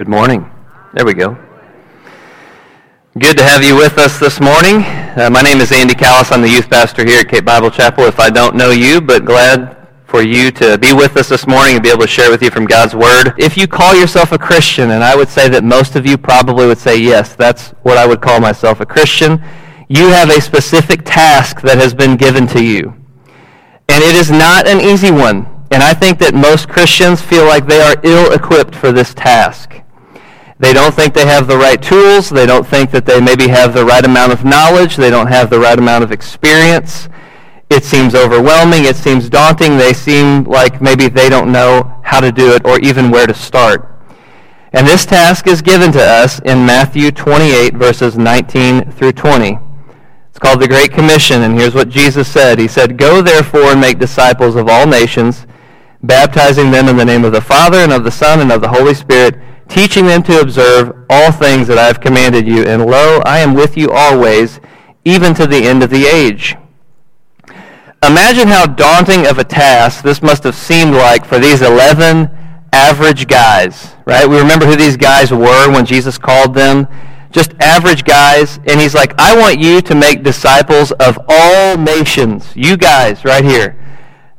Good morning. There we go. Good to have you with us this morning. Uh, my name is Andy Callis. I'm the youth pastor here at Cape Bible Chapel. If I don't know you, but glad for you to be with us this morning and be able to share with you from God's Word. If you call yourself a Christian, and I would say that most of you probably would say, yes, that's what I would call myself a Christian, you have a specific task that has been given to you. And it is not an easy one. And I think that most Christians feel like they are ill equipped for this task. They don't think they have the right tools. They don't think that they maybe have the right amount of knowledge. They don't have the right amount of experience. It seems overwhelming. It seems daunting. They seem like maybe they don't know how to do it or even where to start. And this task is given to us in Matthew 28, verses 19 through 20. It's called the Great Commission, and here's what Jesus said. He said, Go therefore and make disciples of all nations, baptizing them in the name of the Father and of the Son and of the Holy Spirit, teaching them to observe all things that I have commanded you. And lo, I am with you always, even to the end of the age. Imagine how daunting of a task this must have seemed like for these 11 average guys, right? We remember who these guys were when Jesus called them. Just average guys. And he's like, I want you to make disciples of all nations. You guys right here.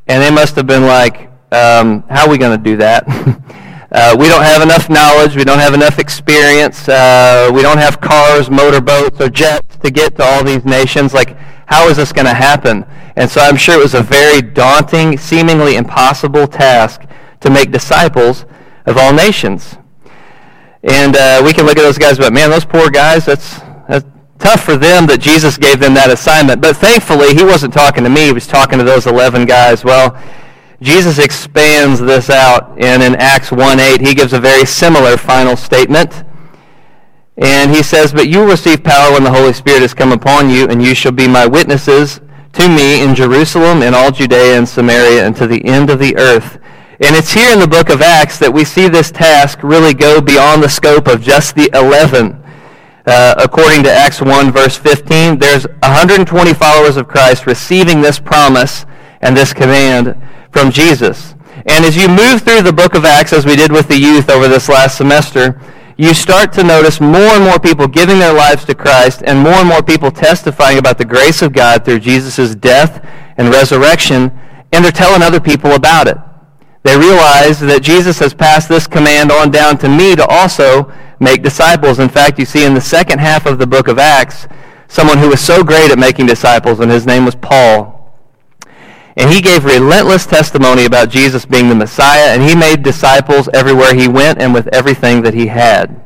And they must have been like, um, how are we going to do that? Uh, we don't have enough knowledge. We don't have enough experience. Uh, we don't have cars, motorboats, or jets to get to all these nations. Like, how is this going to happen? And so I'm sure it was a very daunting, seemingly impossible task to make disciples of all nations. And uh, we can look at those guys, but man, those poor guys, that's, that's tough for them that Jesus gave them that assignment. But thankfully, he wasn't talking to me. He was talking to those 11 guys. Well, Jesus expands this out, and in Acts 1.8, he gives a very similar final statement. And he says, But you will receive power when the Holy Spirit has come upon you, and you shall be my witnesses to me in Jerusalem, and all Judea and Samaria, and to the end of the earth. And it's here in the book of Acts that we see this task really go beyond the scope of just the 11. Uh, according to Acts 1, verse 15, there's 120 followers of Christ receiving this promise and this command from Jesus. And as you move through the book of Acts, as we did with the youth over this last semester, you start to notice more and more people giving their lives to Christ and more and more people testifying about the grace of God through Jesus' death and resurrection, and they're telling other people about it. They realize that Jesus has passed this command on down to me to also make disciples. In fact, you see in the second half of the book of Acts, someone who was so great at making disciples, and his name was Paul. And he gave relentless testimony about Jesus being the Messiah, and he made disciples everywhere he went and with everything that he had.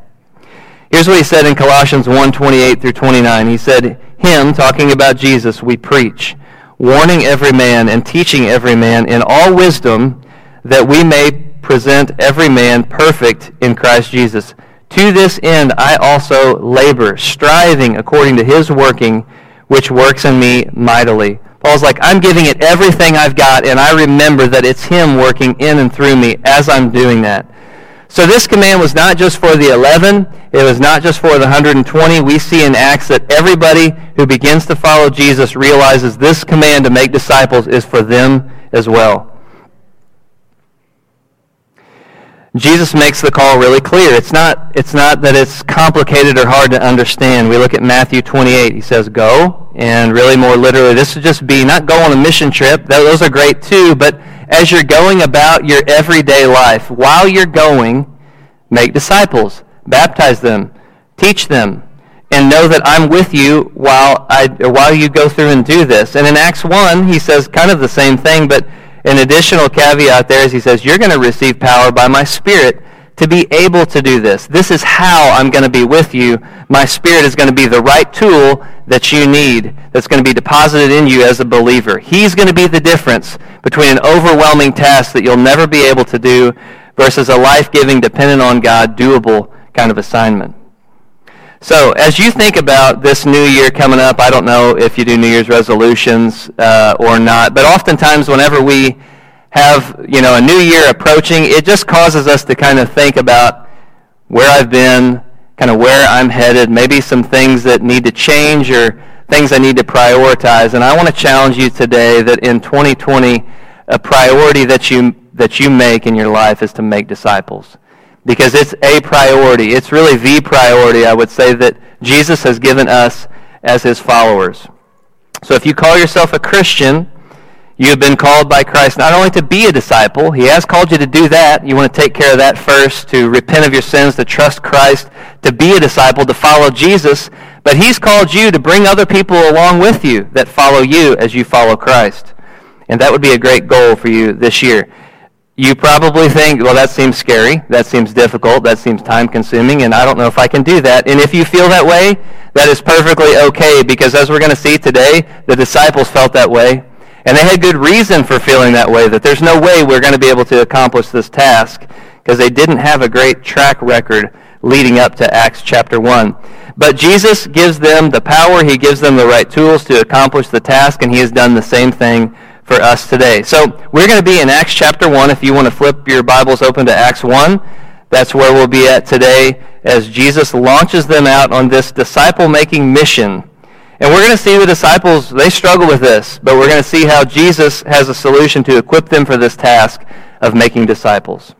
Here's what he said in Colossians 1, 28 through 29. He said, Him, talking about Jesus, we preach, warning every man and teaching every man in all wisdom that we may present every man perfect in Christ Jesus. To this end I also labor, striving according to his working, which works in me mightily. Paul's like, I'm giving it everything I've got, and I remember that it's him working in and through me as I'm doing that. So this command was not just for the 11. It was not just for the 120. We see in Acts that everybody who begins to follow Jesus realizes this command to make disciples is for them as well. Jesus makes the call really clear. It's not, it's not that it's complicated or hard to understand. We look at Matthew 28. He says, go. And really more literally, this would just be not go on a mission trip. Those are great too. But as you're going about your everyday life, while you're going, make disciples. Baptize them. Teach them. And know that I'm with you while, I, while you go through and do this. And in Acts 1, he says kind of the same thing, but an additional caveat there is he says, You're going to receive power by my Spirit to be able to do this. This is how I'm going to be with you. My Spirit is going to be the right tool that you need that's going to be deposited in you as a believer. He's going to be the difference between an overwhelming task that you'll never be able to do versus a life-giving, dependent on God, doable kind of assignment. So as you think about this new year coming up, I don't know if you do New Year's resolutions uh, or not, but oftentimes whenever we have you know a new year approaching, it just causes us to kind of think about where I've been, kind of where I'm headed, maybe some things that need to change or things I need to prioritize. And I want to challenge you today that in 2020, a priority that you that you make in your life is to make disciples because it's a priority. It's really the priority, I would say, that Jesus has given us as his followers. So if you call yourself a Christian, you have been called by Christ not only to be a disciple, he has called you to do that. You want to take care of that first, to repent of your sins, to trust Christ, to be a disciple, to follow Jesus. But he's called you to bring other people along with you that follow you as you follow Christ. And that would be a great goal for you this year. You probably think, well, that seems scary. That seems difficult. That seems time consuming. And I don't know if I can do that. And if you feel that way, that is perfectly okay because as we're going to see today, the disciples felt that way. And they had good reason for feeling that way, that there's no way we're going to be able to accomplish this task because they didn't have a great track record leading up to Acts chapter 1. But Jesus gives them the power, he gives them the right tools to accomplish the task, and he has done the same thing for us today. So we're going to be in Acts chapter 1. If you want to flip your Bibles open to Acts 1, that's where we'll be at today as Jesus launches them out on this disciple making mission and we're going to see the disciples, they struggle with this, but we're going to see how Jesus has a solution to equip them for this task of making disciples.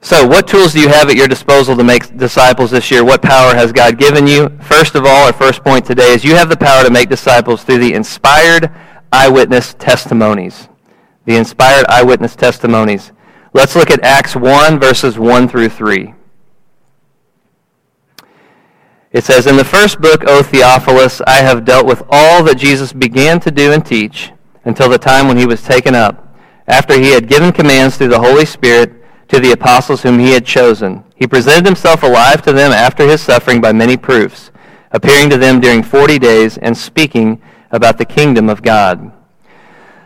So, what tools do you have at your disposal to make disciples this year? What power has God given you? First of all, our first point today is you have the power to make disciples through the inspired eyewitness testimonies. The inspired eyewitness testimonies. Let's look at Acts 1, verses 1 through 3. It says, In the first book, O Theophilus, I have dealt with all that Jesus began to do and teach until the time when he was taken up, after he had given commands through the Holy Spirit to the apostles whom he had chosen. He presented himself alive to them after his suffering by many proofs, appearing to them during forty days and speaking about the kingdom of God.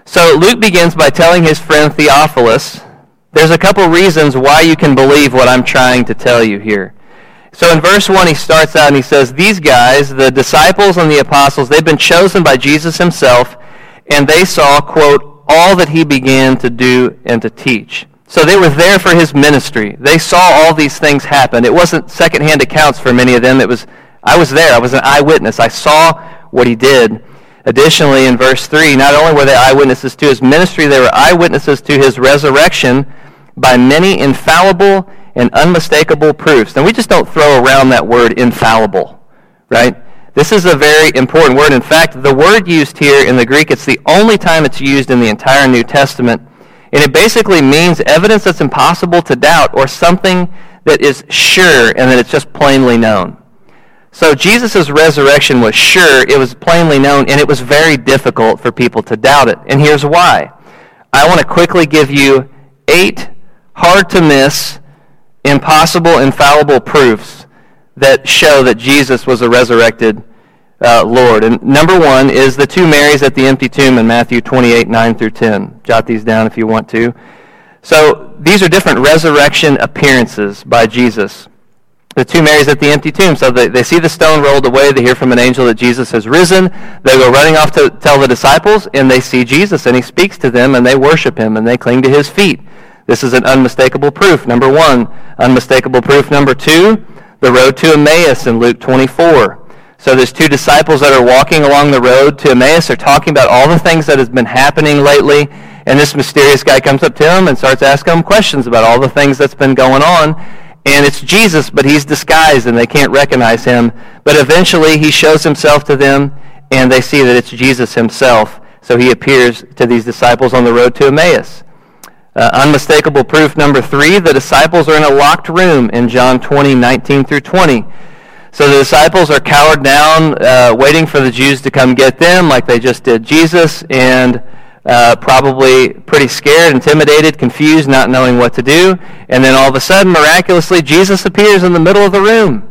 So Luke begins by telling his friend Theophilus, there's a couple reasons why you can believe what I'm trying to tell you here. So in verse 1, he starts out and he says, These guys, the disciples and the apostles, they've been chosen by Jesus himself, and they saw, quote, all that he began to do and to teach. So they were there for his ministry. They saw all these things happen. It wasn't secondhand accounts for many of them. It was, I was there. I was an eyewitness. I saw what he did. Additionally, in verse 3, not only were they eyewitnesses to his ministry, they were eyewitnesses to his resurrection by many infallible and unmistakable proofs. And we just don't throw around that word infallible, right? This is a very important word. In fact, the word used here in the Greek, it's the only time it's used in the entire New Testament. And it basically means evidence that's impossible to doubt or something that is sure and that it's just plainly known. So Jesus' resurrection was sure, it was plainly known, and it was very difficult for people to doubt it. And here's why. I want to quickly give you eight hard to miss impossible, infallible proofs that show that Jesus was a resurrected uh, Lord. And number one is the two Marys at the empty tomb in Matthew 28, 9 through 10. Jot these down if you want to. So these are different resurrection appearances by Jesus. The two Marys at the empty tomb. So they, they see the stone rolled away. They hear from an angel that Jesus has risen. They go running off to tell the disciples, and they see Jesus, and he speaks to them, and they worship him, and they cling to his feet. This is an unmistakable proof. Number one, unmistakable proof. Number two, the road to Emmaus in Luke 24. So there's two disciples that are walking along the road to Emmaus. They're talking about all the things that has been happening lately. And this mysterious guy comes up to them and starts asking them questions about all the things that's been going on. And it's Jesus, but he's disguised and they can't recognize him. But eventually he shows himself to them and they see that it's Jesus himself. So he appears to these disciples on the road to Emmaus. Uh, unmistakable proof number three, the disciples are in a locked room in John 20, 19 through 20. So the disciples are cowered down, uh, waiting for the Jews to come get them like they just did Jesus, and uh, probably pretty scared, intimidated, confused, not knowing what to do. And then all of a sudden, miraculously, Jesus appears in the middle of the room.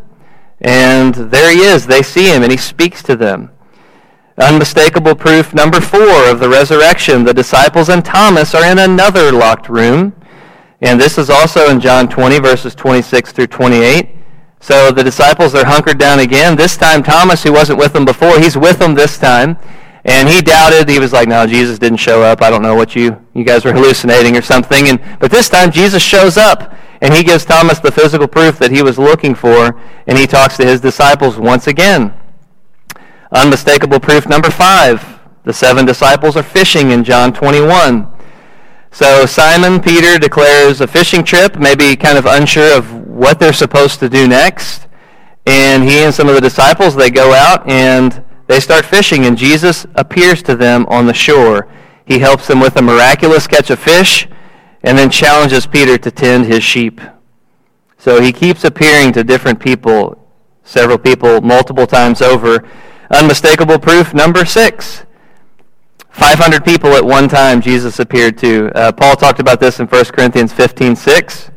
And there he is. They see him, and he speaks to them. Unmistakable proof number four of the resurrection. The disciples and Thomas are in another locked room. And this is also in John 20, verses 26 through 28. So the disciples are hunkered down again. This time, Thomas, who wasn't with them before, he's with them this time. And he doubted. He was like, no, Jesus didn't show up. I don't know what you, you guys were hallucinating or something. And, but this time, Jesus shows up. And he gives Thomas the physical proof that he was looking for. And he talks to his disciples once again. Unmistakable proof number five. The seven disciples are fishing in John 21. So Simon Peter declares a fishing trip, maybe kind of unsure of what they're supposed to do next. And he and some of the disciples, they go out and they start fishing, and Jesus appears to them on the shore. He helps them with a miraculous catch of fish and then challenges Peter to tend his sheep. So he keeps appearing to different people, several people, multiple times over. Unmistakable proof number six. 500 people at one time Jesus appeared to. Uh, Paul talked about this in 1 Corinthians 15 6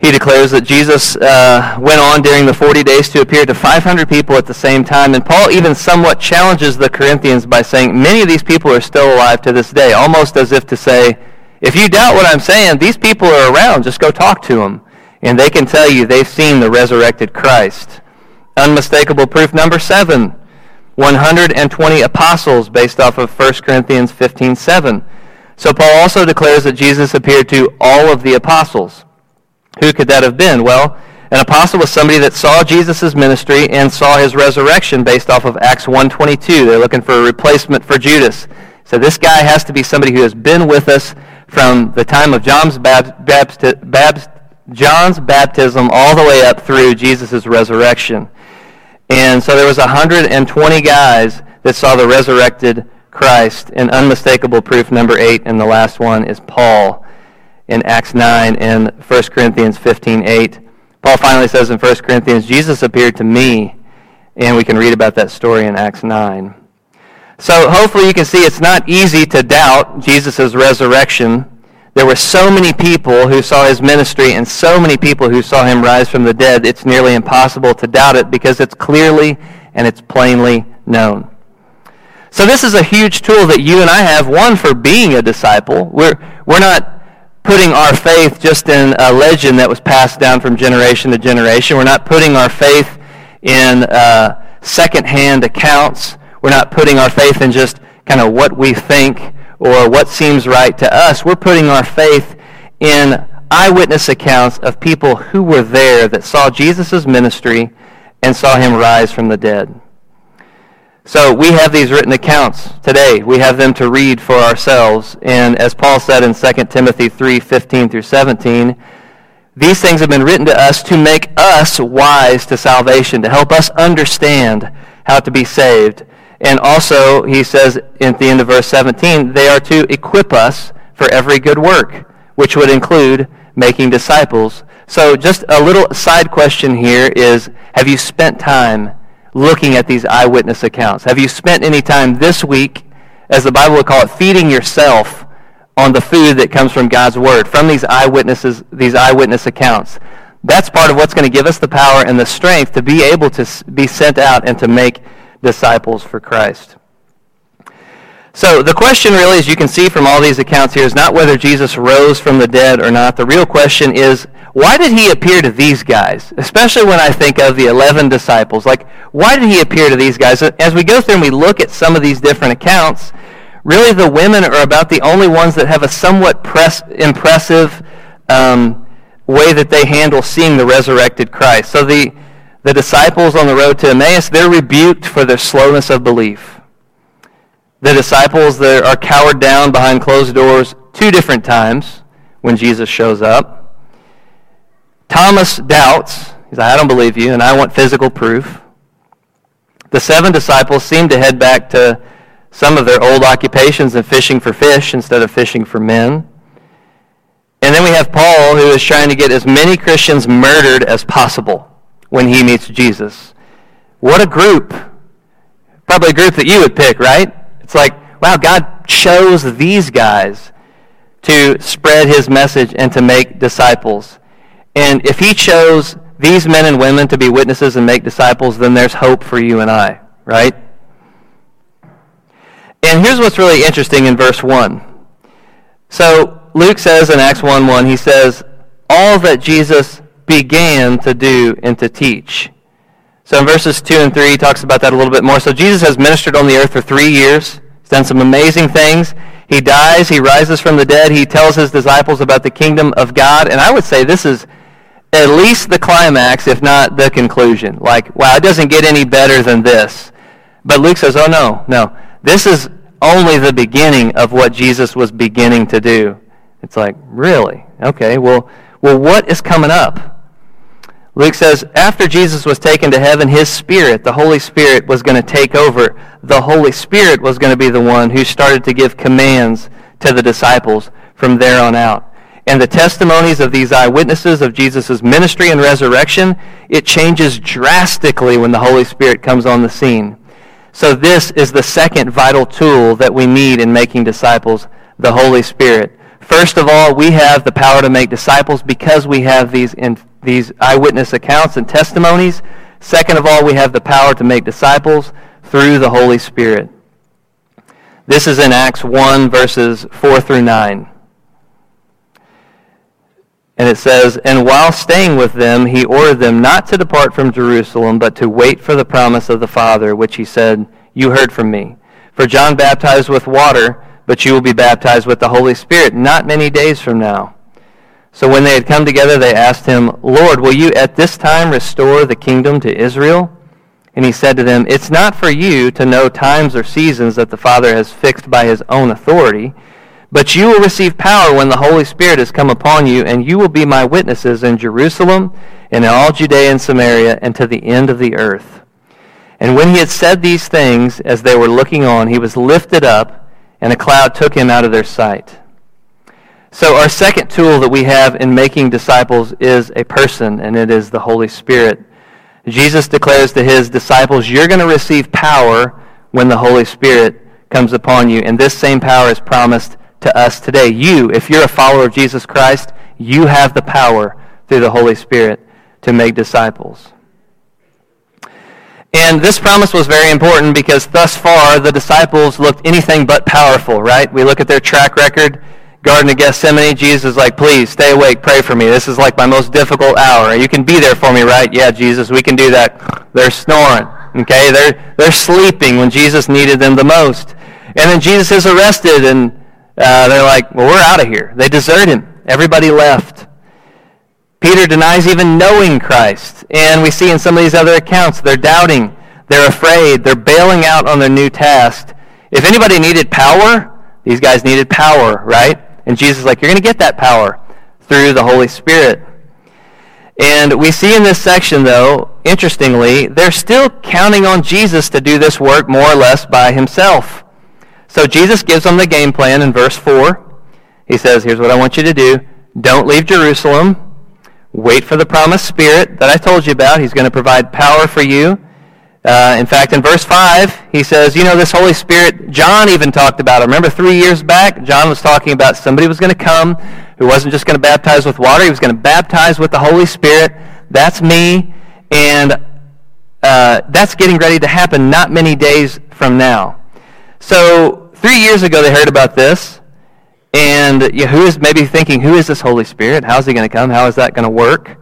he declares that Jesus uh, went on during the 40 days to appear to 500 people at the same time. And Paul even somewhat challenges the Corinthians by saying many of these people are still alive to this day, almost as if to say, if you doubt what I'm saying, these people are around. Just go talk to them. And they can tell you they've seen the resurrected Christ. Unmistakable proof number seven 120 apostles based off of 1 Corinthians 15 7. So Paul also declares that Jesus appeared to all of the apostles. Who could that have been? Well, an apostle was somebody that saw Jesus' ministry and saw his resurrection based off of Acts 1.22. They're looking for a replacement for Judas. So this guy has to be somebody who has been with us from the time of John's, bab- John's baptism all the way up through Jesus' resurrection. And so there was 120 guys that saw the resurrected Christ. And unmistakable proof number eight, and the last one is Paul in Acts 9 and 1 Corinthians 15 8. Paul finally says in 1 Corinthians, Jesus appeared to me, and we can read about that story in Acts 9. So hopefully you can see it's not easy to doubt Jesus' resurrection. There were so many people who saw his ministry and so many people who saw him rise from the dead, it's nearly impossible to doubt it because it's clearly and it's plainly known. So this is a huge tool that you and I have, one, for being a disciple. We're, we're not putting our faith just in a legend that was passed down from generation to generation. We're not putting our faith in uh, second-hand accounts. We're not putting our faith in just kind of what we think or what seems right to us. We're putting our faith in eyewitness accounts of people who were there that saw Jesus' ministry and saw him rise from the dead. So we have these written accounts today. We have them to read for ourselves. And as Paul said in 2 Timothy 3 15 through 17, these things have been written to us to make us wise to salvation, to help us understand how to be saved. And also, he says at the end of verse 17, they are to equip us for every good work, which would include making disciples. So just a little side question here is, have you spent time looking at these eyewitness accounts? Have you spent any time this week, as the Bible would call it, feeding yourself on the food that comes from God's Word, from these eyewitnesses, these eyewitness accounts? That's part of what's going to give us the power and the strength to be able to be sent out and to make disciples for Christ. So the question really, as you can see from all these accounts here, is not whether Jesus rose from the dead or not. The real question is, why did he appear to these guys? Especially when I think of the 11 disciples. Like, why did he appear to these guys? As we go through and we look at some of these different accounts, really the women are about the only ones that have a somewhat press, impressive um, way that they handle seeing the resurrected Christ. So the, the disciples on the road to Emmaus, they're rebuked for their slowness of belief the disciples that are cowered down behind closed doors two different times when Jesus shows up. Thomas doubts. He's like, I don't believe you, and I want physical proof. The seven disciples seem to head back to some of their old occupations of fishing for fish instead of fishing for men. And then we have Paul, who is trying to get as many Christians murdered as possible when he meets Jesus. What a group. Probably a group that you would pick, right? It's like, wow, God chose these guys to spread his message and to make disciples. And if he chose these men and women to be witnesses and make disciples, then there's hope for you and I, right? And here's what's really interesting in verse 1. So Luke says in Acts 1 1, he says, all that Jesus began to do and to teach. So in verses 2 and 3, he talks about that a little bit more. So Jesus has ministered on the earth for three years. He's done some amazing things. He dies. He rises from the dead. He tells his disciples about the kingdom of God. And I would say this is at least the climax, if not the conclusion. Like, wow, it doesn't get any better than this. But Luke says, oh, no, no. This is only the beginning of what Jesus was beginning to do. It's like, really? Okay, well, well what is coming up? Luke says, after Jesus was taken to heaven, his Spirit, the Holy Spirit, was going to take over. The Holy Spirit was going to be the one who started to give commands to the disciples from there on out. And the testimonies of these eyewitnesses of Jesus' ministry and resurrection, it changes drastically when the Holy Spirit comes on the scene. So this is the second vital tool that we need in making disciples, the Holy Spirit. First of all, we have the power to make disciples because we have these, in, these eyewitness accounts and testimonies. Second of all, we have the power to make disciples through the Holy Spirit. This is in Acts 1, verses 4 through 9. And it says, And while staying with them, he ordered them not to depart from Jerusalem, but to wait for the promise of the Father, which he said, You heard from me. For John baptized with water, but you will be baptized with the Holy Spirit not many days from now. So when they had come together, they asked him, Lord, will you at this time restore the kingdom to Israel? And he said to them, It's not for you to know times or seasons that the Father has fixed by his own authority but you will receive power when the Holy Spirit has come upon you, and you will be my witnesses in Jerusalem, and in all Judea and Samaria, and to the end of the earth. And when he had said these things, as they were looking on, he was lifted up, and a cloud took him out of their sight. So, our second tool that we have in making disciples is a person, and it is the Holy Spirit. Jesus declares to his disciples, You're going to receive power when the Holy Spirit comes upon you. And this same power is promised to us today. You, if you're a follower of Jesus Christ, you have the power through the Holy Spirit to make disciples. And this promise was very important because thus far the disciples looked anything but powerful, right? We look at their track record. Garden of Gethsemane, Jesus is like, please stay awake, pray for me. This is like my most difficult hour. You can be there for me, right? Yeah, Jesus, we can do that. They're snoring, okay? They're, they're sleeping when Jesus needed them the most. And then Jesus is arrested and uh, they're like, well, we're out of here. They desert him. Everybody left. Peter denies even knowing Christ. And we see in some of these other accounts, they're doubting. They're afraid. They're bailing out on their new task. If anybody needed power, these guys needed power, right? And Jesus is like, you're going to get that power through the Holy Spirit. And we see in this section, though, interestingly, they're still counting on Jesus to do this work more or less by himself. So Jesus gives them the game plan in verse 4. He says, Here's what I want you to do. Don't leave Jerusalem. Wait for the promised Spirit that I told you about. He's going to provide power for you. Uh, in fact, in verse 5, he says, You know, this Holy Spirit, John even talked about it. Remember three years back? John was talking about somebody was going to come who wasn't just going to baptize with water, he was going to baptize with the Holy Spirit. That's me. And uh, that's getting ready to happen not many days from now. So three years ago, they heard about this. And who is maybe thinking, who is this Holy Spirit? How's he going to come? How is that going to work?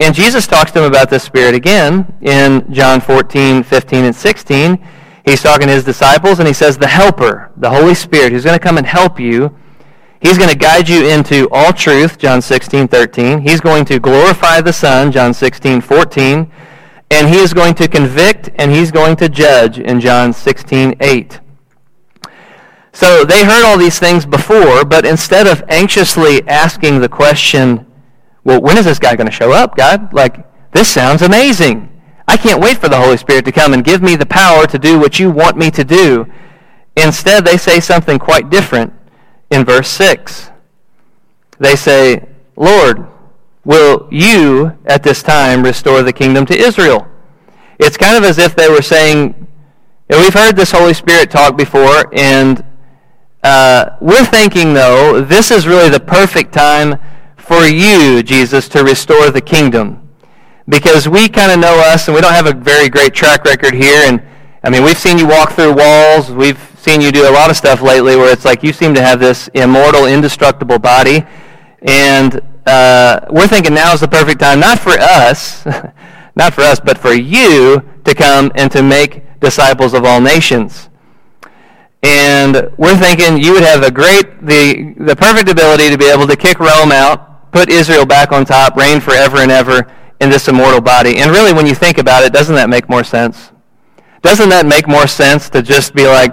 And Jesus talks to them about this Spirit again in John 14, 15, and 16. He's talking to his disciples, and he says, The Helper, the Holy Spirit, who's going to come and help you. He's going to guide you into all truth, John 16, 13. He's going to glorify the Son, John 16, 14. And he is going to convict and he's going to judge in John 16, 8. So they heard all these things before, but instead of anxiously asking the question, well, when is this guy going to show up, God? Like, this sounds amazing. I can't wait for the Holy Spirit to come and give me the power to do what you want me to do. Instead, they say something quite different in verse 6. They say, Lord, will you at this time restore the kingdom to Israel? It's kind of as if they were saying, we've heard this Holy Spirit talk before, and uh, we're thinking, though, this is really the perfect time for you, Jesus, to restore the kingdom. Because we kind of know us, and we don't have a very great track record here. And, I mean, we've seen you walk through walls. We've seen you do a lot of stuff lately where it's like you seem to have this immortal, indestructible body. And uh, we're thinking now is the perfect time, not for us, not for us, but for you to come and to make disciples of all nations. And we're thinking you would have a great, the, the perfect ability to be able to kick Rome out, put Israel back on top, reign forever and ever in this immortal body. And really, when you think about it, doesn't that make more sense? Doesn't that make more sense to just be like,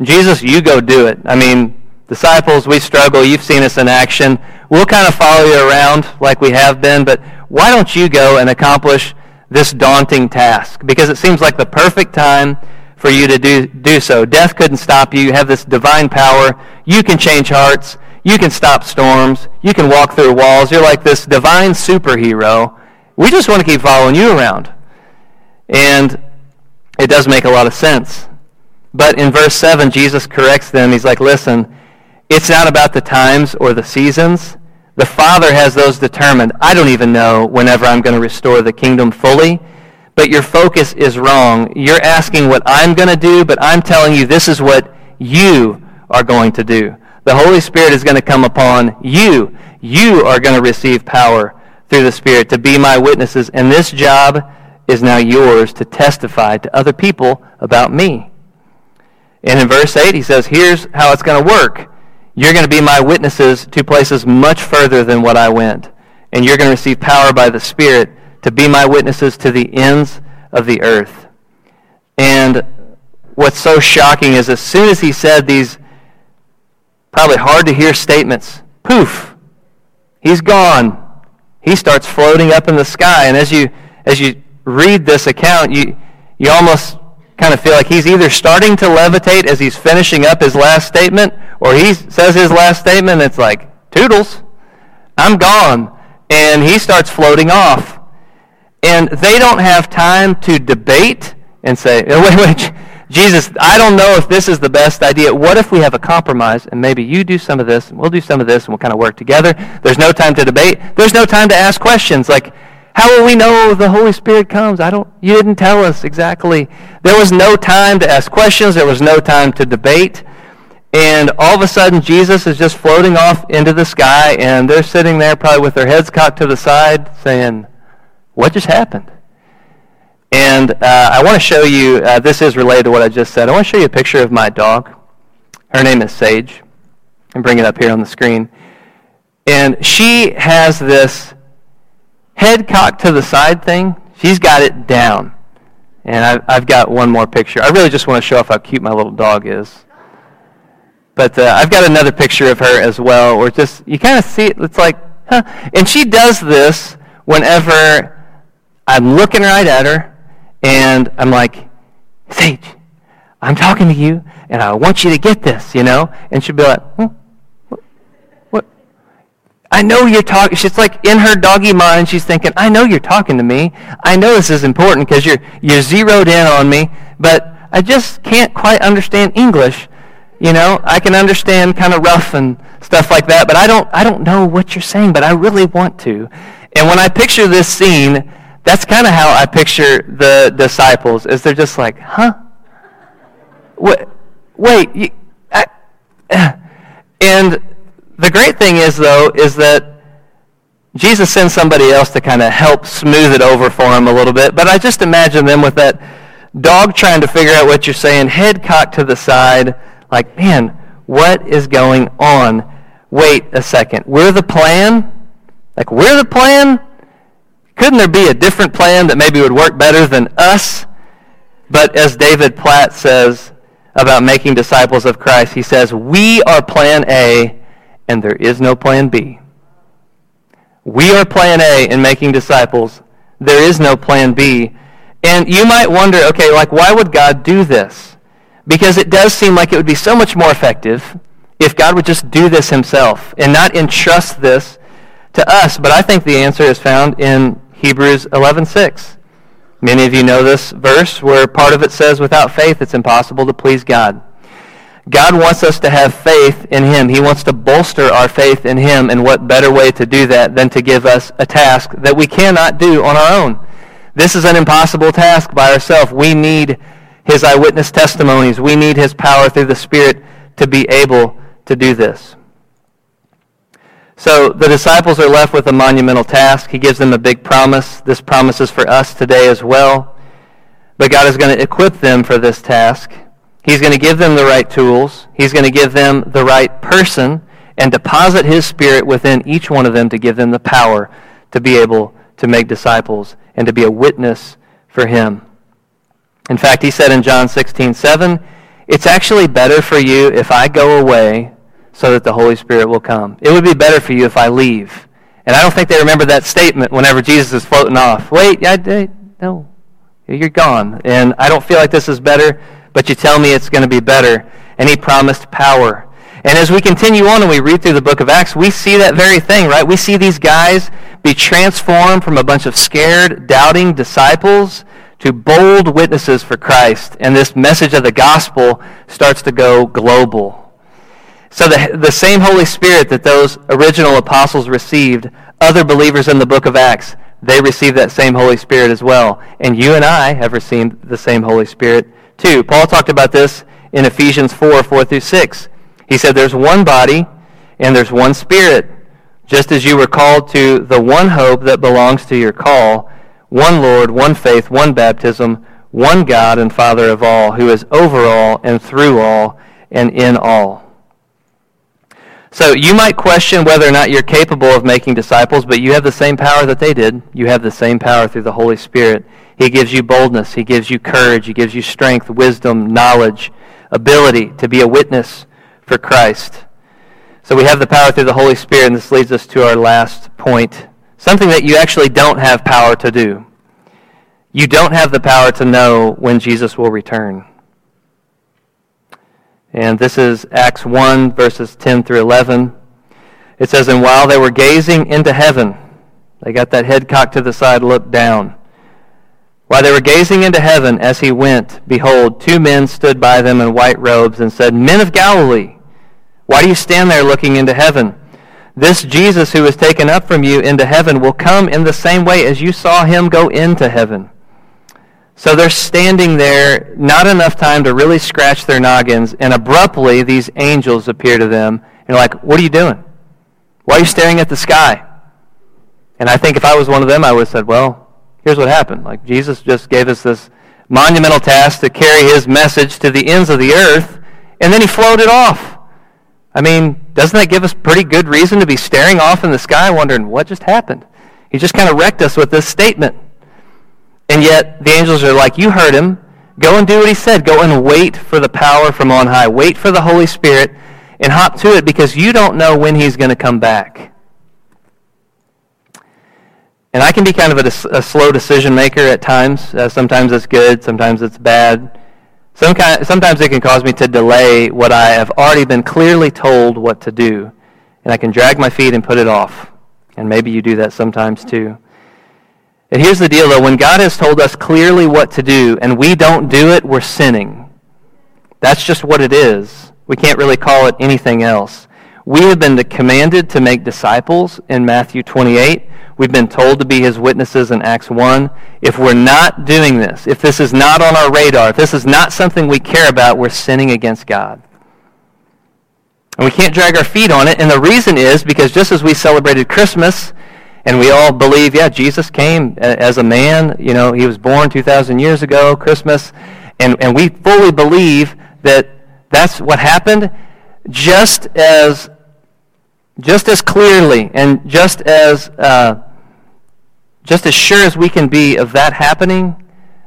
Jesus, you go do it. I mean, disciples, we struggle. You've seen us in action. We'll kind of follow you around like we have been, but why don't you go and accomplish this daunting task? Because it seems like the perfect time for you to do, do so. Death couldn't stop you. You have this divine power. You can change hearts. You can stop storms. You can walk through walls. You're like this divine superhero. We just want to keep following you around. And it does make a lot of sense. But in verse 7, Jesus corrects them. He's like, listen, it's not about the times or the seasons. The Father has those determined. I don't even know whenever I'm going to restore the kingdom fully. But your focus is wrong. You're asking what I'm going to do, but I'm telling you this is what you are going to do. The Holy Spirit is going to come upon you. You are going to receive power through the Spirit to be my witnesses. And this job is now yours to testify to other people about me. And in verse 8, he says, Here's how it's going to work. You're going to be my witnesses to places much further than what I went. And you're going to receive power by the Spirit to be my witnesses to the ends of the earth. And what's so shocking is as soon as he said these probably hard to hear statements. Poof. He's gone. He starts floating up in the sky. And as you, as you read this account, you, you almost kind of feel like he's either starting to levitate as he's finishing up his last statement, or he says his last statement, and it's like, Toodles, I'm gone. And he starts floating off. And they don't have time to debate and say, oh, wait, wait, Jesus, I don't know if this is the best idea. What if we have a compromise and maybe you do some of this and we'll do some of this and we'll kind of work together? There's no time to debate. There's no time to ask questions like, how will we know the Holy Spirit comes? I don't, you didn't tell us exactly. There was no time to ask questions. There was no time to debate. And all of a sudden, Jesus is just floating off into the sky, and they're sitting there probably with their heads cocked to the side saying, What just happened? And uh, I want to show you, uh, this is related to what I just said. I want to show you a picture of my dog. Her name is Sage. And bring it up here on the screen. And she has this head cocked to the side thing. She's got it down. And I've, I've got one more picture. I really just want to show off how cute my little dog is. But uh, I've got another picture of her as well, where just you kind of see it. It's like, huh. And she does this whenever I'm looking right at her and I'm like, Sage, I'm talking to you, and I want you to get this, you know? And she'll be like, hmm, what, what? I know you're talking. She's like in her doggy mind, she's thinking, I know you're talking to me. I know this is important because you're, you're zeroed in on me, but I just can't quite understand English. You know, I can understand kind of rough and stuff like that, but I don't, I don't know what you're saying, but I really want to. And when I picture this scene, that's kind of how I picture the disciples, is they're just like, huh? Wait, wait you, I, and the great thing is, though, is that Jesus sends somebody else to kind of help smooth it over for him a little bit. But I just imagine them with that dog trying to figure out what you're saying, head cocked to the side, like, man, what is going on? Wait a second. We're the plan? Like, we're the plan? Couldn't there be a different plan that maybe would work better than us? But as David Platt says about making disciples of Christ, he says, We are plan A, and there is no plan B. We are plan A in making disciples. There is no plan B. And you might wonder, okay, like, why would God do this? Because it does seem like it would be so much more effective if God would just do this himself and not entrust this to us. But I think the answer is found in Hebrews 11:6. Many of you know this verse where part of it says without faith it's impossible to please God. God wants us to have faith in him. He wants to bolster our faith in him and what better way to do that than to give us a task that we cannot do on our own. This is an impossible task by ourselves. We need his eyewitness testimonies. We need his power through the Spirit to be able to do this. So the disciples are left with a monumental task. He gives them a big promise. This promise is for us today as well. But God is going to equip them for this task. He's going to give them the right tools. He's going to give them the right person and deposit his spirit within each one of them to give them the power to be able to make disciples and to be a witness for him. In fact, he said in John 16, 7, it's actually better for you if I go away so that the Holy Spirit will come. It would be better for you if I leave. And I don't think they remember that statement whenever Jesus is floating off. Wait, I, I, no, you're gone. And I don't feel like this is better, but you tell me it's going to be better. And he promised power. And as we continue on and we read through the book of Acts, we see that very thing, right? We see these guys be transformed from a bunch of scared, doubting disciples to bold witnesses for Christ. And this message of the gospel starts to go global. So the, the same Holy Spirit that those original apostles received, other believers in the book of Acts, they received that same Holy Spirit as well. And you and I have received the same Holy Spirit too. Paul talked about this in Ephesians 4, 4 through 6. He said, There's one body and there's one Spirit, just as you were called to the one hope that belongs to your call one Lord, one faith, one baptism, one God and Father of all, who is over all and through all and in all. So you might question whether or not you're capable of making disciples, but you have the same power that they did. You have the same power through the Holy Spirit. He gives you boldness. He gives you courage. He gives you strength, wisdom, knowledge, ability to be a witness for Christ. So we have the power through the Holy Spirit, and this leads us to our last point Something that you actually don't have power to do. You don't have the power to know when Jesus will return. And this is Acts 1, verses 10 through 11. It says, And while they were gazing into heaven, they got that head cocked to the side, looked down. While they were gazing into heaven as he went, behold, two men stood by them in white robes and said, Men of Galilee, why do you stand there looking into heaven? This Jesus who was taken up from you into heaven will come in the same way as you saw him go into heaven. So they're standing there, not enough time to really scratch their noggins, and abruptly these angels appear to them. And you're like, what are you doing? Why are you staring at the sky? And I think if I was one of them, I would have said, well, here's what happened. Like, Jesus just gave us this monumental task to carry his message to the ends of the earth, and then he floated off. I mean, doesn't that give us pretty good reason to be staring off in the sky wondering what just happened? He just kind of wrecked us with this statement. And yet the angels are like, you heard him. Go and do what he said. Go and wait for the power from on high. Wait for the Holy Spirit and hop to it because you don't know when he's going to come back. And I can be kind of a, a slow decision maker at times. Uh, sometimes it's good, sometimes it's bad. Some kind, sometimes it can cause me to delay what I have already been clearly told what to do, and I can drag my feet and put it off. And maybe you do that sometimes too. And here's the deal, though. When God has told us clearly what to do and we don't do it, we're sinning. That's just what it is. We can't really call it anything else. We have been commanded to make disciples in Matthew 28. We've been told to be his witnesses in Acts 1. If we're not doing this, if this is not on our radar, if this is not something we care about, we're sinning against God. And we can't drag our feet on it. And the reason is because just as we celebrated Christmas, and we all believe, yeah, Jesus came as a man. You know, he was born 2,000 years ago, Christmas. And, and we fully believe that that's what happened. Just as, just as clearly and just as uh, just as sure as we can be of that happening,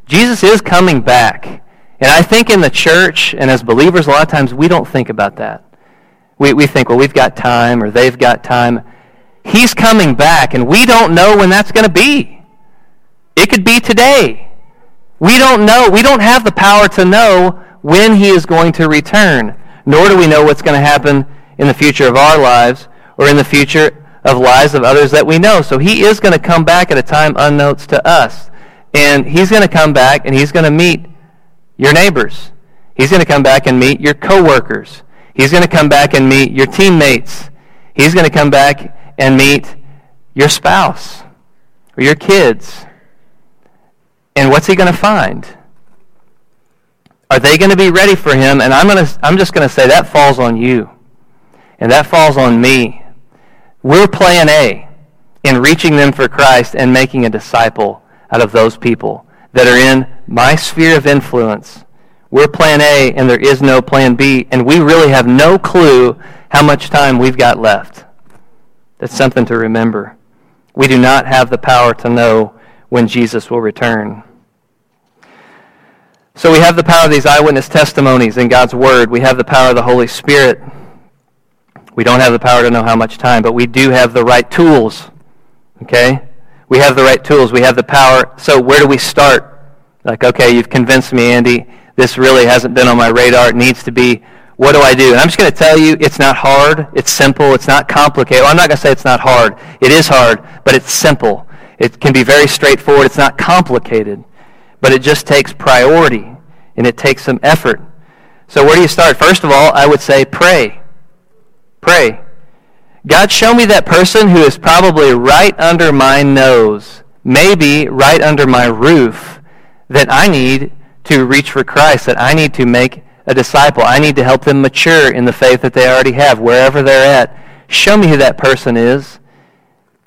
Jesus is coming back. And I think in the church and as believers, a lot of times we don't think about that. We, we think, well, we've got time or they've got time. He's coming back, and we don't know when that's going to be. It could be today. We don't know. We don't have the power to know when he is going to return, nor do we know what's going to happen in the future of our lives or in the future of lives of others that we know. So he is going to come back at a time unknown to us. And he's going to come back and he's going to meet your neighbors. He's going to come back and meet your coworkers. He's going to come back and meet your teammates. He's going to come back and meet your spouse or your kids. And what's he going to find? Are they going to be ready for him? And I'm, going to, I'm just going to say that falls on you. And that falls on me. We're plan A in reaching them for Christ and making a disciple out of those people that are in my sphere of influence. We're plan A and there is no plan B, and we really have no clue how much time we've got left. That's something to remember. We do not have the power to know when Jesus will return. So we have the power of these eyewitness testimonies in God's Word. We have the power of the Holy Spirit. We don't have the power to know how much time, but we do have the right tools. Okay? We have the right tools. We have the power. So where do we start? Like, okay, you've convinced me, Andy. This really hasn't been on my radar. It needs to be. What do I do? And I'm just going to tell you, it's not hard. It's simple. It's not complicated. Well, I'm not going to say it's not hard. It is hard, but it's simple. It can be very straightforward. It's not complicated, but it just takes priority and it takes some effort. So where do you start? First of all, I would say pray. Pray. God, show me that person who is probably right under my nose, maybe right under my roof, that I need to reach for Christ, that I need to make a disciple. I need to help them mature in the faith that they already have, wherever they're at. Show me who that person is.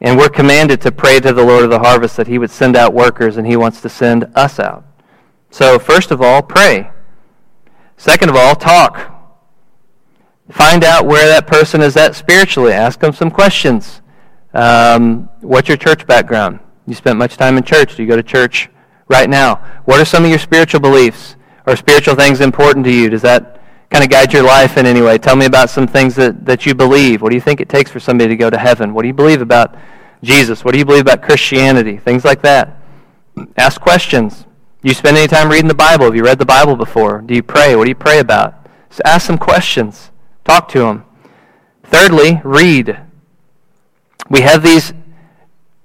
And we're commanded to pray to the Lord of the harvest that he would send out workers, and he wants to send us out. So, first of all, pray. Second of all, talk. Find out where that person is at spiritually. Ask them some questions. Um, what's your church background? You spent much time in church. Do you go to church right now? What are some of your spiritual beliefs? Are spiritual things important to you? Does that kind of guide your life in any way? Tell me about some things that, that you believe. What do you think it takes for somebody to go to heaven? What do you believe about Jesus? What do you believe about Christianity? Things like that. Ask questions. Do you spend any time reading the Bible? Have you read the Bible before? Do you pray? What do you pray about? So ask some questions. Talk to them. Thirdly, read. We have these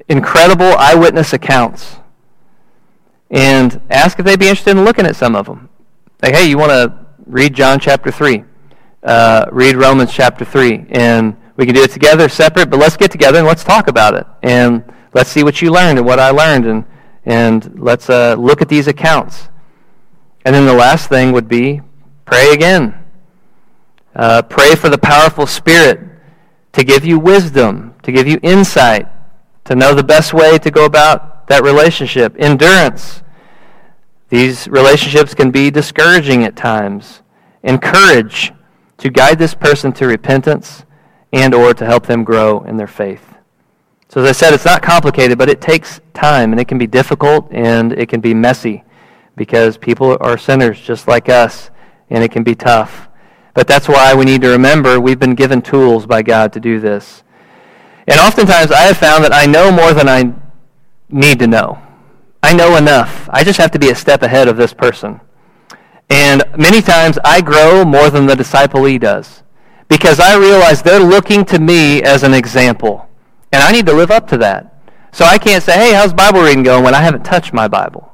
incredible eyewitness accounts. And ask if they'd be interested in looking at some of them. Like, hey, you want to read John chapter 3? Uh, read Romans chapter 3. And we can do it together, separate, but let's get together and let's talk about it. And let's see what you learned and what I learned. And, and let's uh, look at these accounts. And then the last thing would be pray again. Uh, pray for the powerful Spirit to give you wisdom, to give you insight, to know the best way to go about that relationship. Endurance. These relationships can be discouraging at times. Encourage to guide this person to repentance and or to help them grow in their faith. So as I said, it's not complicated, but it takes time and it can be difficult and it can be messy because people are sinners just like us and it can be tough. But that's why we need to remember we've been given tools by God to do this. And oftentimes I have found that I know more than I need to know. I know enough. I just have to be a step ahead of this person. And many times I grow more than the disciplee does because I realize they're looking to me as an example. And I need to live up to that. So I can't say, hey, how's Bible reading going when I haven't touched my Bible?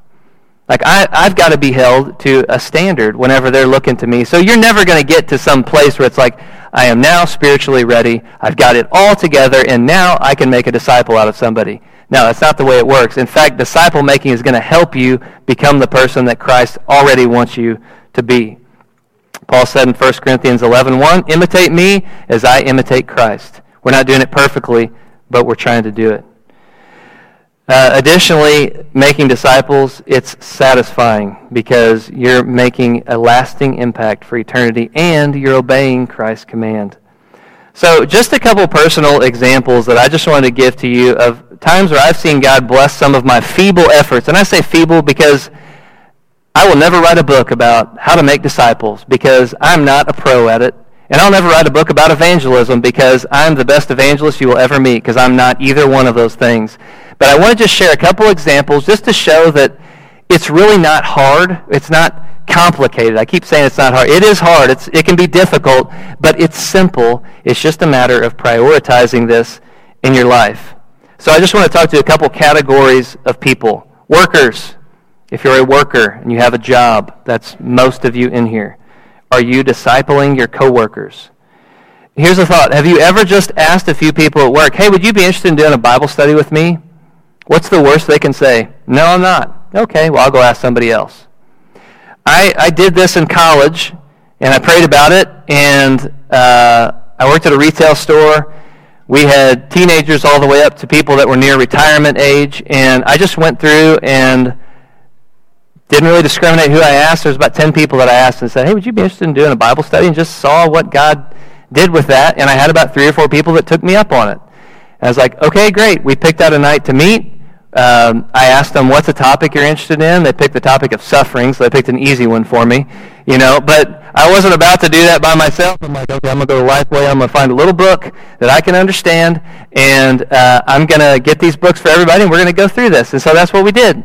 Like, I, I've got to be held to a standard whenever they're looking to me. So you're never going to get to some place where it's like, I am now spiritually ready. I've got it all together, and now I can make a disciple out of somebody. No, that's not the way it works. In fact, disciple making is going to help you become the person that Christ already wants you to be. Paul said in 1 Corinthians 11, 1, imitate me as I imitate Christ. We're not doing it perfectly, but we're trying to do it. Uh, additionally, making disciples, it's satisfying because you're making a lasting impact for eternity and you're obeying Christ's command. So, just a couple personal examples that I just wanted to give to you of times where I've seen God bless some of my feeble efforts. And I say feeble because I will never write a book about how to make disciples because I'm not a pro at it. And I'll never write a book about evangelism because I'm the best evangelist you will ever meet because I'm not either one of those things. But I want to just share a couple examples just to show that it's really not hard. It's not complicated. I keep saying it's not hard. It is hard. It's, it can be difficult, but it's simple. It's just a matter of prioritizing this in your life. So I just want to talk to a couple categories of people. Workers. If you're a worker and you have a job, that's most of you in here. Are you discipling your coworkers? Here's a thought. Have you ever just asked a few people at work, hey, would you be interested in doing a Bible study with me? What's the worst they can say? No, I'm not. Okay, well, I'll go ask somebody else. I, I did this in college, and I prayed about it, and uh, I worked at a retail store. We had teenagers all the way up to people that were near retirement age, and I just went through and didn't really discriminate who I asked. There was about 10 people that I asked and said, hey, would you be interested in doing a Bible study? And just saw what God did with that, and I had about three or four people that took me up on it. And I was like, okay, great. We picked out a night to meet um, I asked them, what's a topic you're interested in? They picked the topic of suffering, so they picked an easy one for me, you know. But I wasn't about to do that by myself. I'm like, okay, I'm going to go to Lifeway. I'm going to find a little book that I can understand, and uh, I'm going to get these books for everybody, and we're going to go through this. And so that's what we did.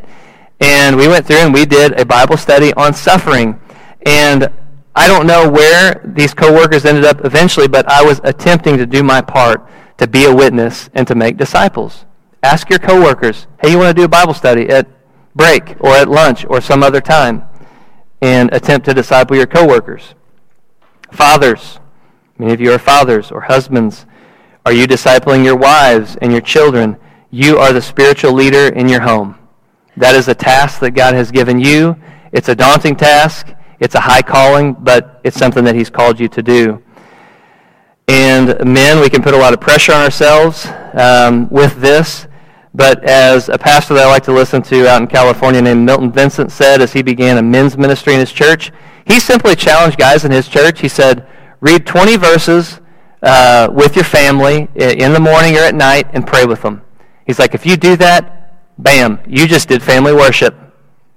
And we went through and we did a Bible study on suffering. And I don't know where these coworkers ended up eventually, but I was attempting to do my part to be a witness and to make disciples. Ask your coworkers, hey, you want to do a Bible study at break or at lunch or some other time? And attempt to disciple your coworkers. Fathers, many of you are fathers or husbands. Are you discipling your wives and your children? You are the spiritual leader in your home. That is a task that God has given you. It's a daunting task. It's a high calling, but it's something that He's called you to do. And men, we can put a lot of pressure on ourselves um, with this. But as a pastor that I like to listen to out in California named Milton Vincent said as he began a men's ministry in his church, he simply challenged guys in his church. He said, read 20 verses uh, with your family in the morning or at night and pray with them. He's like, if you do that, bam, you just did family worship.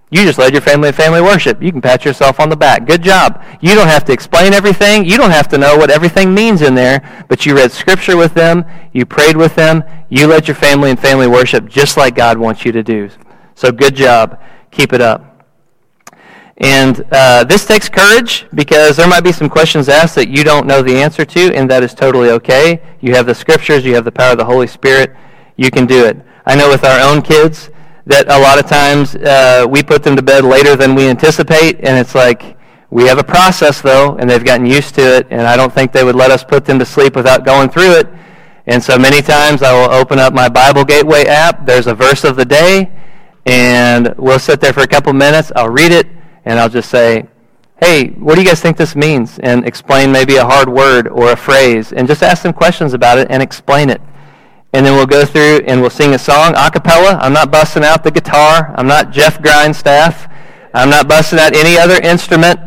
You just led your family in family worship. You can pat yourself on the back. Good job. You don't have to explain everything. You don't have to know what everything means in there, but you read scripture with them. You prayed with them. You led your family in family worship just like God wants you to do. So good job. Keep it up. And uh, this takes courage because there might be some questions asked that you don't know the answer to, and that is totally okay. You have the scriptures, you have the power of the Holy Spirit. You can do it. I know with our own kids, that a lot of times uh, we put them to bed later than we anticipate, and it's like we have a process though, and they've gotten used to it, and I don't think they would let us put them to sleep without going through it. And so many times I will open up my Bible Gateway app. There's a verse of the day, and we'll sit there for a couple minutes. I'll read it, and I'll just say, hey, what do you guys think this means? And explain maybe a hard word or a phrase, and just ask them questions about it and explain it and then we'll go through and we'll sing a song a cappella. I'm not busting out the guitar. I'm not Jeff Grindstaff. I'm not busting out any other instrument.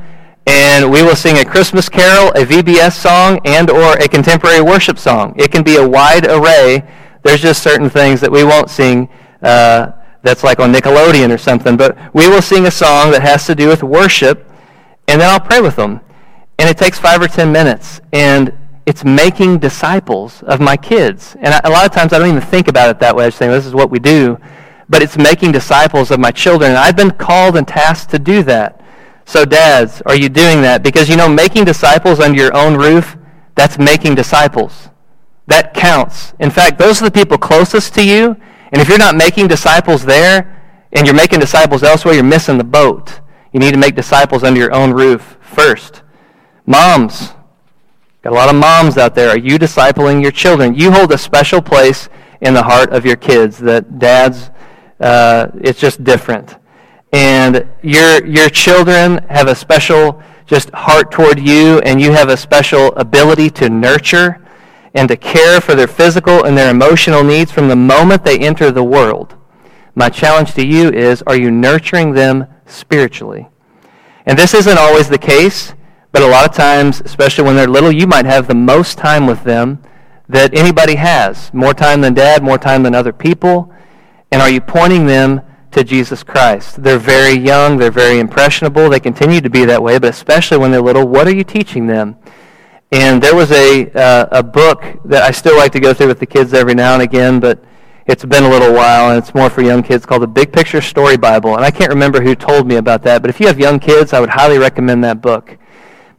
And we will sing a Christmas carol, a VBS song, and or a contemporary worship song. It can be a wide array. There's just certain things that we won't sing uh, that's like on Nickelodeon or something. But we will sing a song that has to do with worship, and then I'll pray with them. And it takes five or ten minutes. And it's making disciples of my kids. And I, a lot of times I don't even think about it that way. I just think this is what we do. But it's making disciples of my children. And I've been called and tasked to do that. So, dads, are you doing that? Because, you know, making disciples under your own roof, that's making disciples. That counts. In fact, those are the people closest to you. And if you're not making disciples there and you're making disciples elsewhere, you're missing the boat. You need to make disciples under your own roof first. Moms, Got a lot of moms out there. Are you discipling your children? You hold a special place in the heart of your kids that dads, uh, it's just different. And your, your children have a special just heart toward you, and you have a special ability to nurture and to care for their physical and their emotional needs from the moment they enter the world. My challenge to you is, are you nurturing them spiritually? And this isn't always the case. But a lot of times, especially when they're little, you might have the most time with them that anybody has. More time than dad, more time than other people. And are you pointing them to Jesus Christ? They're very young, they're very impressionable, they continue to be that way, but especially when they're little, what are you teaching them? And there was a, uh, a book that I still like to go through with the kids every now and again, but it's been a little while, and it's more for young kids called the Big Picture Story Bible. And I can't remember who told me about that, but if you have young kids, I would highly recommend that book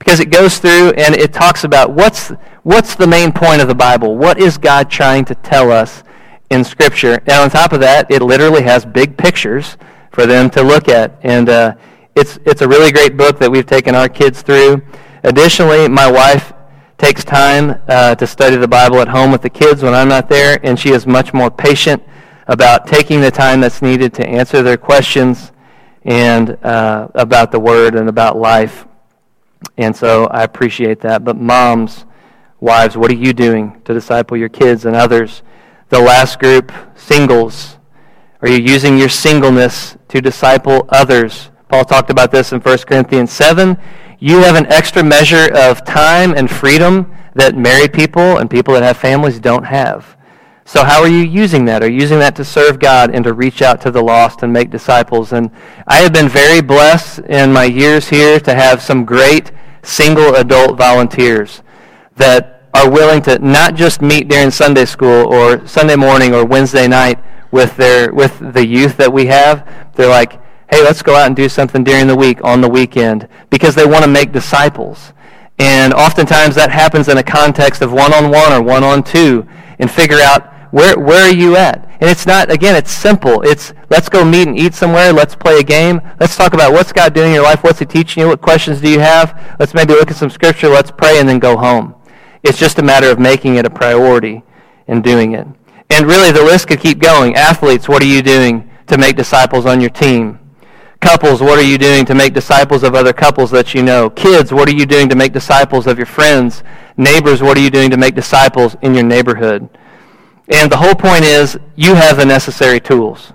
because it goes through and it talks about what's, what's the main point of the Bible? What is God trying to tell us in Scripture? And on top of that, it literally has big pictures for them to look at. And uh, it's, it's a really great book that we've taken our kids through. Additionally, my wife takes time uh, to study the Bible at home with the kids when I'm not there, and she is much more patient about taking the time that's needed to answer their questions and uh, about the Word and about life. And so I appreciate that. But moms, wives, what are you doing to disciple your kids and others? The last group, singles. Are you using your singleness to disciple others? Paul talked about this in 1 Corinthians 7. You have an extra measure of time and freedom that married people and people that have families don't have. So, how are you using that? Are you using that to serve God and to reach out to the lost and make disciples? And I have been very blessed in my years here to have some great single adult volunteers that are willing to not just meet during Sunday school or Sunday morning or Wednesday night with their with the youth that we have. They're like, "Hey, let's go out and do something during the week on the weekend because they want to make disciples." And oftentimes that happens in a context of one-on-one or one-on-two and figure out where, where are you at? And it's not, again, it's simple. It's let's go meet and eat somewhere. Let's play a game. Let's talk about what's God doing in your life. What's He teaching you? What questions do you have? Let's maybe look at some scripture. Let's pray and then go home. It's just a matter of making it a priority and doing it. And really, the list could keep going. Athletes, what are you doing to make disciples on your team? Couples, what are you doing to make disciples of other couples that you know? Kids, what are you doing to make disciples of your friends? Neighbors, what are you doing to make disciples in your neighborhood? And the whole point is you have the necessary tools.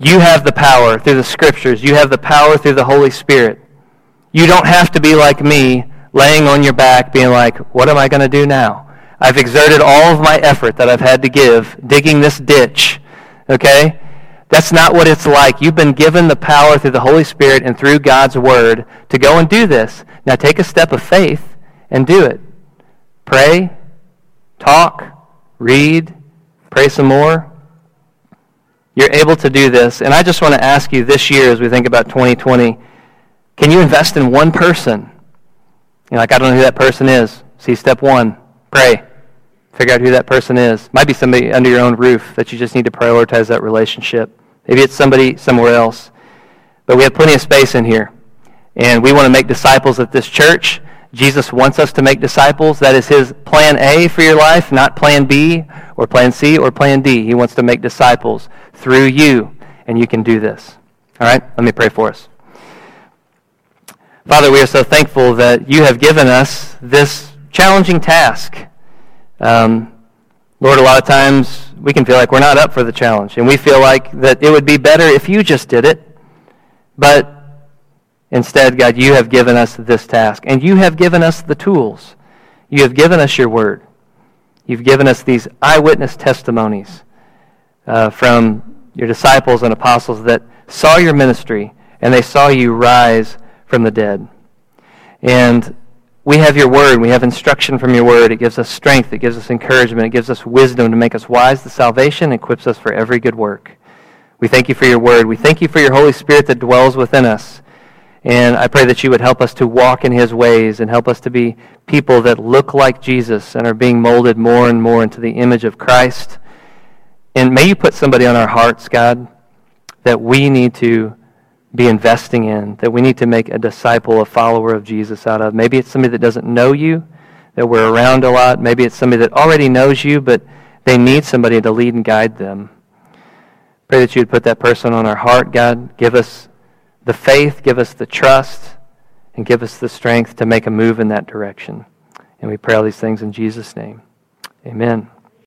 You have the power through the scriptures. You have the power through the Holy Spirit. You don't have to be like me, laying on your back, being like, what am I going to do now? I've exerted all of my effort that I've had to give digging this ditch. Okay? That's not what it's like. You've been given the power through the Holy Spirit and through God's Word to go and do this. Now take a step of faith and do it. Pray, talk, read, pray some more. You're able to do this. And I just want to ask you this year as we think about 2020 can you invest in one person? You're like, I don't know who that person is. See step one pray. Figure out who that person is. Might be somebody under your own roof that you just need to prioritize that relationship. Maybe it's somebody somewhere else. But we have plenty of space in here. And we want to make disciples at this church. Jesus wants us to make disciples. That is his plan A for your life, not plan B or plan C or plan D. He wants to make disciples through you, and you can do this. All right? Let me pray for us. Father, we are so thankful that you have given us this challenging task. Um, Lord, a lot of times we can feel like we're not up for the challenge, and we feel like that it would be better if you just did it. But instead, God, you have given us this task, and you have given us the tools. You have given us your word. You've given us these eyewitness testimonies uh, from your disciples and apostles that saw your ministry and they saw you rise from the dead. And we have your word. We have instruction from your word. It gives us strength. It gives us encouragement. It gives us wisdom to make us wise to salvation and equips us for every good work. We thank you for your word. We thank you for your Holy Spirit that dwells within us. And I pray that you would help us to walk in his ways and help us to be people that look like Jesus and are being molded more and more into the image of Christ. And may you put somebody on our hearts, God, that we need to be investing in, that we need to make a disciple, a follower of Jesus out of. Maybe it's somebody that doesn't know you, that we're around a lot. Maybe it's somebody that already knows you, but they need somebody to lead and guide them. Pray that you would put that person on our heart, God. Give us the faith, give us the trust, and give us the strength to make a move in that direction. And we pray all these things in Jesus' name. Amen.